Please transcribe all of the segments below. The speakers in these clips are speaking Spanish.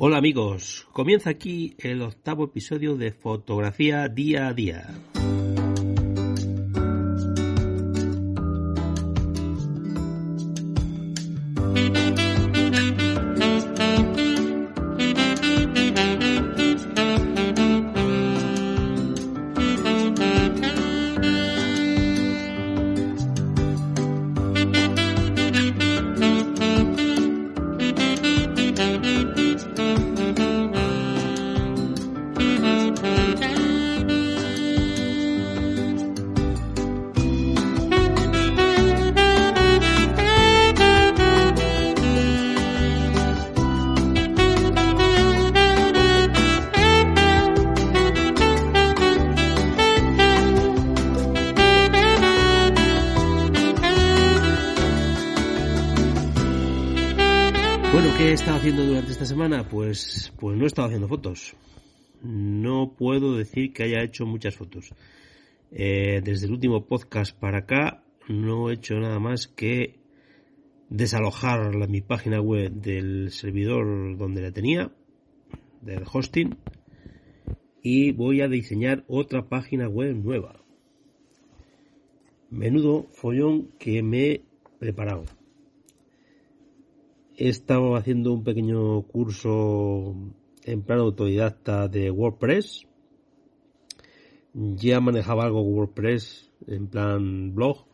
Hola amigos, comienza aquí el octavo episodio de Fotografía Día a Día. Bueno, ¿qué he estado haciendo durante esta semana? Pues, pues no he estado haciendo fotos. No puedo decir que haya hecho muchas fotos. Eh, desde el último podcast para acá no he hecho nada más que desalojar la, mi página web del servidor donde la tenía, del hosting, y voy a diseñar otra página web nueva. Menudo follón que me he preparado he estado haciendo un pequeño curso en plan autodidacta de WordPress. Ya manejaba algo WordPress en plan blog,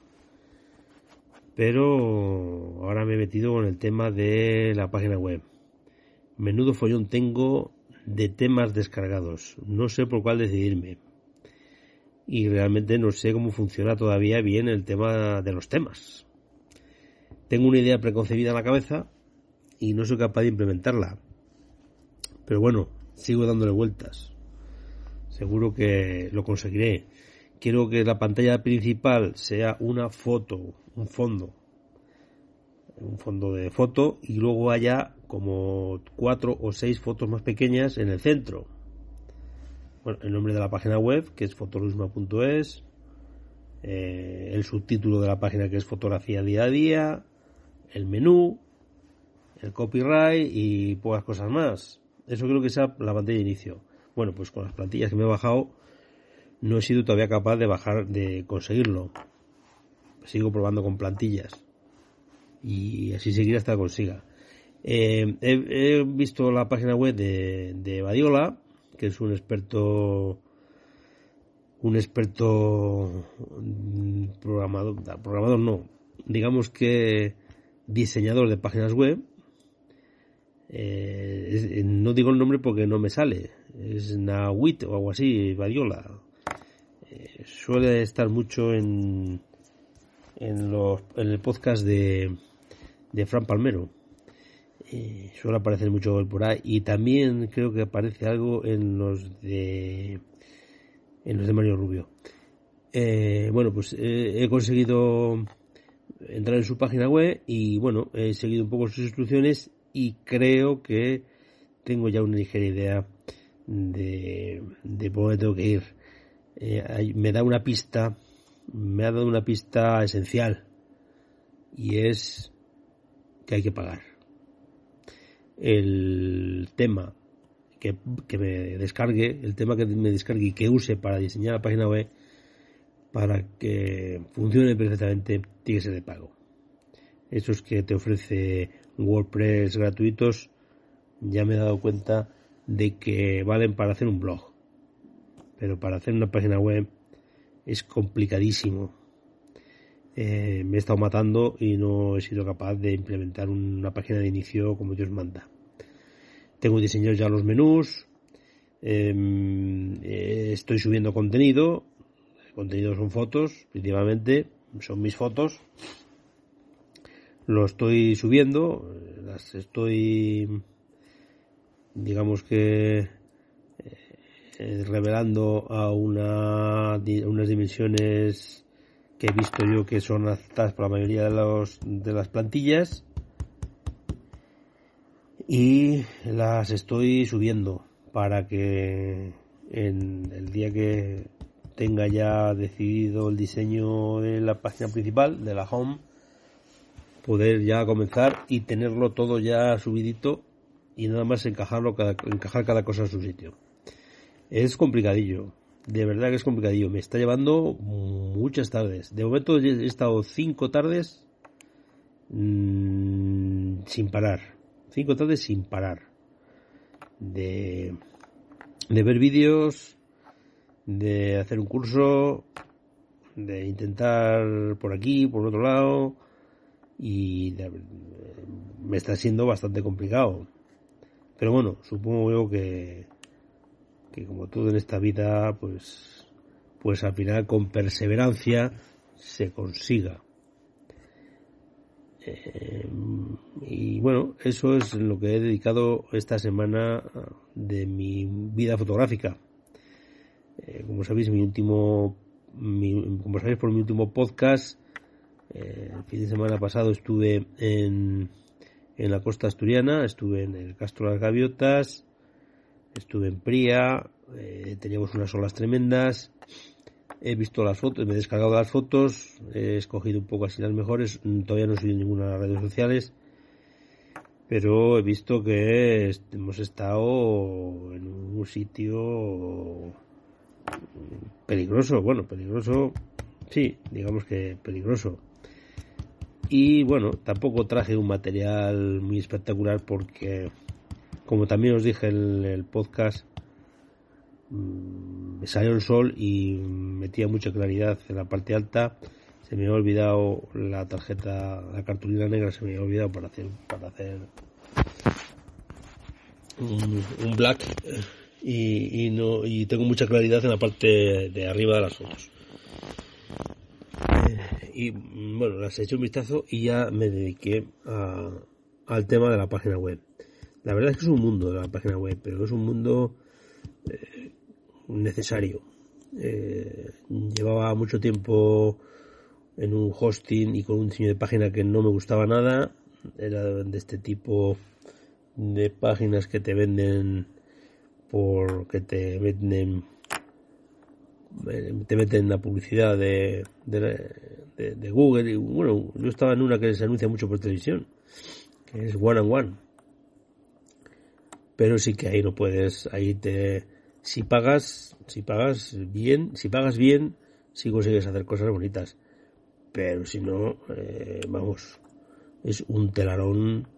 pero ahora me he metido con el tema de la página web. Menudo follón tengo de temas descargados. No sé por cuál decidirme. Y realmente no sé cómo funciona todavía bien el tema de los temas. Tengo una idea preconcebida en la cabeza, y no soy capaz de implementarla. Pero bueno, sigo dándole vueltas. Seguro que lo conseguiré. Quiero que la pantalla principal sea una foto, un fondo. Un fondo de foto y luego haya como cuatro o seis fotos más pequeñas en el centro. Bueno, el nombre de la página web, que es fotolusma.es. Eh, el subtítulo de la página, que es fotografía día a día. El menú, el copyright y pocas cosas más. Eso creo que sea la pantalla de inicio. Bueno, pues con las plantillas que me he bajado no he sido todavía capaz de bajar, de conseguirlo. Sigo probando con plantillas. Y así seguirá hasta que consiga. Eh, he, visto la página web de, de Badiola, que es un experto un experto mm, programador, programador no, digamos que diseñador de páginas web eh, no digo el nombre porque no me sale. Es Nawit o algo así, Badiola. Eh, suele estar mucho en, en, los, en el podcast de, de Fran Palmero. Eh, suele aparecer mucho por ahí. Y también creo que aparece algo en los de en los de Mario Rubio. bueno, pues he conseguido entrar en su página web y bueno, he seguido un poco sus instrucciones y creo que tengo ya una ligera idea de, de por dónde tengo que ir. Me da una pista, me ha dado una pista esencial y es que hay que pagar. El tema que, que me descargue, el tema que me descargue y que use para diseñar la página web, para que funcione perfectamente, tiene que ser de pago. Eso es que te ofrece WordPress gratuitos, ya me he dado cuenta de que valen para hacer un blog. Pero para hacer una página web es complicadísimo. Eh, me he estado matando y no he sido capaz de implementar una página de inicio como Dios manda. Tengo diseñados ya los menús, em, eh, estoy subiendo contenido, el contenido son fotos, principalmente, son mis fotos, lo estoy subiendo, las estoy, digamos que, eh, revelando a una, unas dimensiones que he visto yo que son aceptadas por la mayoría de, los, de las plantillas. Y las estoy subiendo para que en el día que tenga ya decidido el diseño de la página principal, de la home, poder ya comenzar y tenerlo todo ya subidito y nada más encajarlo, encajar cada cosa en su sitio. Es complicadillo, de verdad que es complicadillo. Me está llevando muchas tardes. De momento he estado cinco tardes mmm, sin parar. Cinco tardes sin parar. De, de ver vídeos, de hacer un curso, de intentar por aquí, por otro lado, y me está siendo bastante complicado. Pero bueno, supongo que, que como todo en esta vida, pues, pues al final con perseverancia se consiga. Eh, y bueno, eso es lo que he dedicado esta semana de mi vida fotográfica. Eh, como sabéis, mi último, como sabéis por mi último podcast, eh, el fin de semana pasado estuve en, en la costa asturiana, estuve en el Castro de las Gaviotas, estuve en Pría, eh, teníamos unas olas tremendas, he visto las fotos, me he descargado las fotos, he escogido un poco así las mejores, todavía no he subido ninguna a las redes sociales, pero he visto que hemos estado en un sitio peligroso, bueno, peligroso, sí, digamos que peligroso. Y bueno, tampoco traje un material muy espectacular porque, como también os dije en el podcast, mm, me salió el sol y metía mucha claridad en la parte alta. Se me había olvidado la tarjeta, la cartulina negra se me había olvidado para hacer, para hacer un, black y, no, y tengo mucha claridad en la parte de arriba de las fotos y bueno, las hecho un vistazo y ya me dediqué al tema de la página web. La verdad es que es un mundo de la página web, pero es un mundo eh, necesario. Eh, llevaba mucho tiempo en un hosting y con un diseño de página que no me gustaba nada. Era de este tipo de páginas que te venden por que te venden eh, te meten la publicidad de, Google. Y bueno, yo estaba en una que se anuncia mucho por televisión, que es One and One. Pero sí que ahí no puedes, ahí te, si pagas, si pagas bien, si pagas bien, sí consigues hacer cosas bonitas. Pero si no, eh, vamos, es un telarón,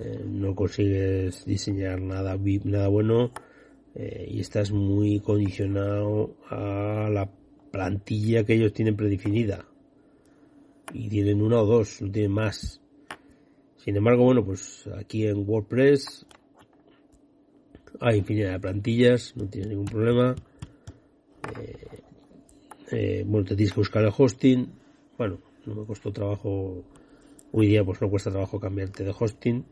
eh, no consigues diseñar nada, nada bueno eh, y estás muy condicionado a la plantilla que ellos tienen predefinida. Y tienen una o dos, no tienen más. Sin embargo, bueno, pues aquí en WordPress hay infinidad de plantillas, no tiene ningún problema. Eh, eh, bueno, te tienes que buscar el hosting. Bueno, no me costó trabajo. Hoy día pues no cuesta trabajo cambiarte de hosting.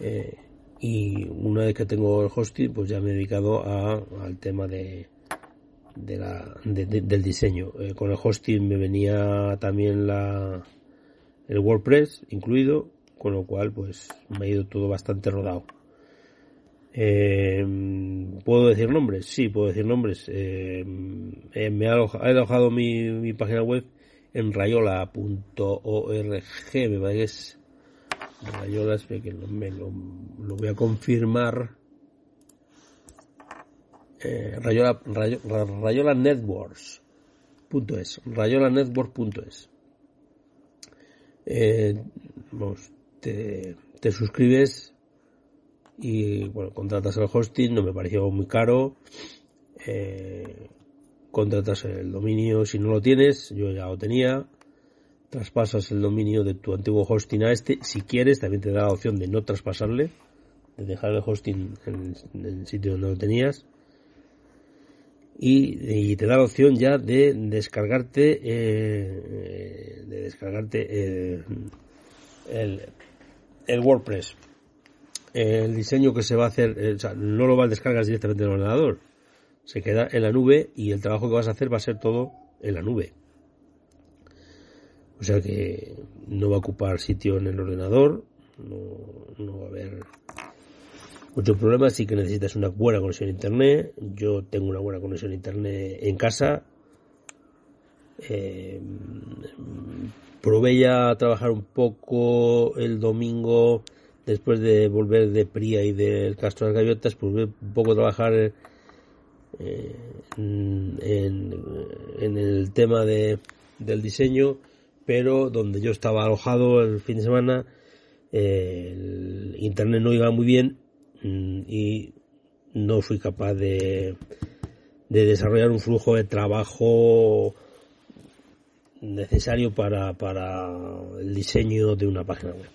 Eh, y una vez que tengo el hosting pues ya me he dedicado a, al tema de, de la, del diseño eh, con el hosting me venía también la el WordPress incluido con lo cual pues me ha ido todo bastante rodado eh, ¿Puedo decir nombres? Sí, puedo decir nombres. Eh, me ha alojado, mi, mi, página web en rayola.org, me parece que es Rayolas, que lo, lo, voy a confirmar. Eh, Rayola, Rayola, Networks.es. Rayolanetworks.es. Eh, vamos, te, te suscribes y bueno, contratas el hosting, no me pareció muy caro. Eh, contratas el dominio si no lo tienes, yo ya lo tenía traspasas el dominio de tu antiguo hosting a este. Si quieres, también te da la opción de no traspasarle, de dejar el hosting en el, sitio donde lo tenías. Y, te da la opción ya de descargarte, eh, de descargarte eh, el, el WordPress. El diseño que se va a hacer, eh, no lo vas a descargar directamente en el ordenador. Se queda en la nube y el trabajo que vas a hacer va a ser todo en la nube. O sea que no va a ocupar sitio en el ordenador, no, va a haber mucho problema, sí que necesitas una buena conexión internet. Yo tengo una buena conexión internet en casa. Eh, probé ya a trabajar un poco el domingo después de volver de Pría y del Castro de las Gaviotas, pues un poco trabajar eh, en, el tema de, del diseño, pero donde yo estaba alojado el fin de semana, eh, el internet no iba muy bien y no fui capaz de, de desarrollar un flujo de trabajo necesario para, para el diseño de una página web.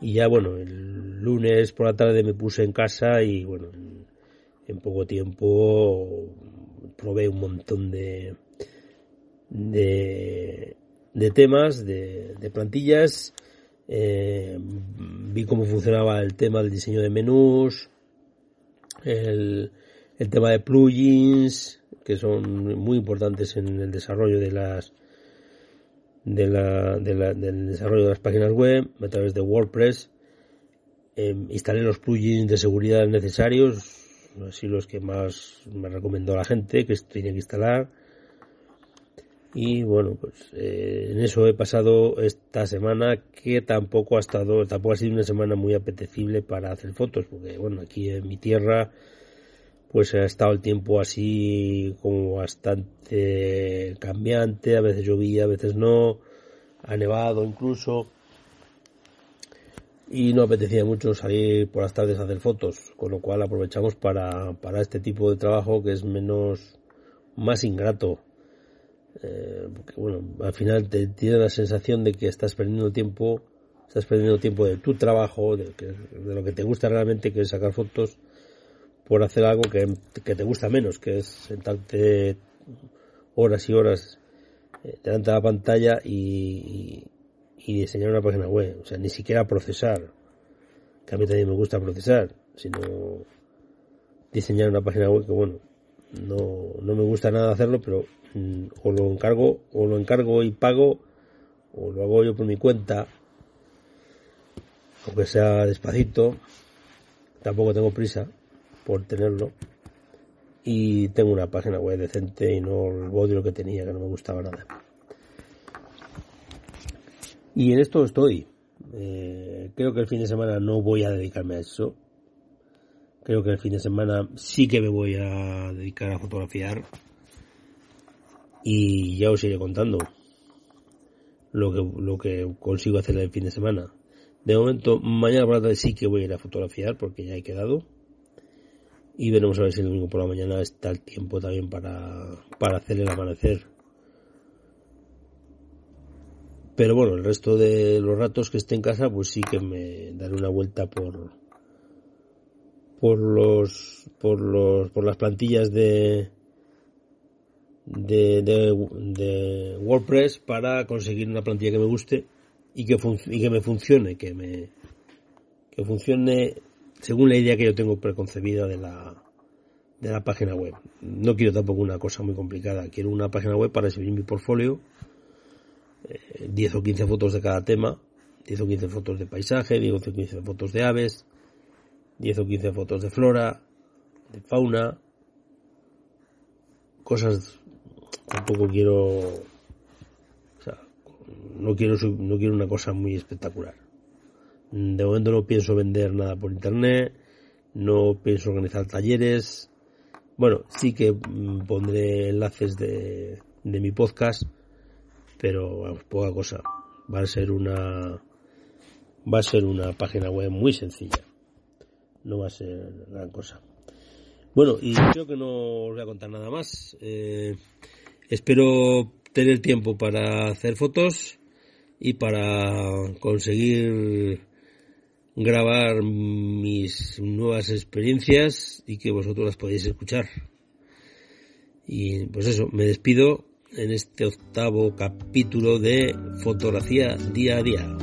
Y ya bueno, el lunes por la tarde me puse en casa y bueno, en, poco tiempo probé un montón de, de, de temas, de, de plantillas, eh, vi cómo funcionaba el tema del diseño de menús, el, tema de plugins, que son muy importantes en el desarrollo de las de la, de la, del desarrollo de las páginas web a través de WordPress. Em, instalé los plugins de seguridad necesarios, así los que más me recomendó la gente que tenía que instalar. Y bueno, pues eh, en eso he pasado esta semana que tampoco ha estado, tampoco ha sido una semana muy apetecible para hacer fotos, porque bueno, aquí en mi tierra pues ha estado el tiempo así como bastante cambiante, a veces llovía, a veces no, ha nevado incluso y no apetecía mucho salir por las tardes a hacer fotos, con lo cual aprovechamos para, para este tipo de trabajo que es menos, más ingrato. Eh, bueno, al final te tiene la sensación de que estás perdiendo tiempo, estás perdiendo tiempo de tu trabajo, de, de lo que te gusta realmente, que es sacar fotos, por hacer algo que, te gusta menos, que es sentarte horas y horas eh, delante de la pantalla y, diseñar una página web. O sea, ni siquiera procesar, que a mí también me gusta procesar, sino diseñar una página web que, bueno, no, no me gusta nada hacerlo, pero mm, o lo encargo, o lo encargo y pago, o lo hago yo por mi cuenta, aunque sea despacito, tampoco tengo prisa por tenerlo. Y tengo una página web decente y no el lo que tenía, que no me gustaba nada. Y en esto estoy. Eh, creo que el fin de semana no voy a dedicarme a eso. Creo que el fin de semana sí que me voy a dedicar a fotografiar. Y ya os iré contando lo que, lo que consigo hacer el fin de semana. De momento, mañana por la tarde sí que voy a ir a fotografiar porque ya he quedado y veremos a ver si el domingo por la mañana está el tiempo también para, para hacer el amanecer. Pero bueno, el resto de los ratos que esté en casa, pues sí que me daré una vuelta por por los por los por las plantillas de de, de, WordPress para conseguir una plantilla que me guste y que, y que me funcione, que me que funcione según la idea que yo tengo preconcebida de la, de la página web. No quiero tampoco una cosa muy complicada, quiero una página web para exhibir mi portfolio, 10 eh, o 15 fotos de cada tema, 10 o 15 fotos de paisaje, 10 o 15 fotos de aves, 10 o 15 fotos de flora, de fauna, cosas tampoco quiero o sea, no quiero no quiero una cosa muy espectacular de momento no pienso vender nada por internet, no pienso organizar talleres. Bueno, sí que mm, pondré enlaces de, de mi podcast, pero poca cosa. Va a ser una va a ser una página web muy sencilla. No va a ser gran cosa. Bueno, y creo que no os voy a contar nada más. Eh, espero tener tiempo para hacer fotos y para conseguir grabar mis nuevas experiencias y que vosotros las podéis escuchar. Y pues eso, me despido en este octavo capítulo de fotografía día a día.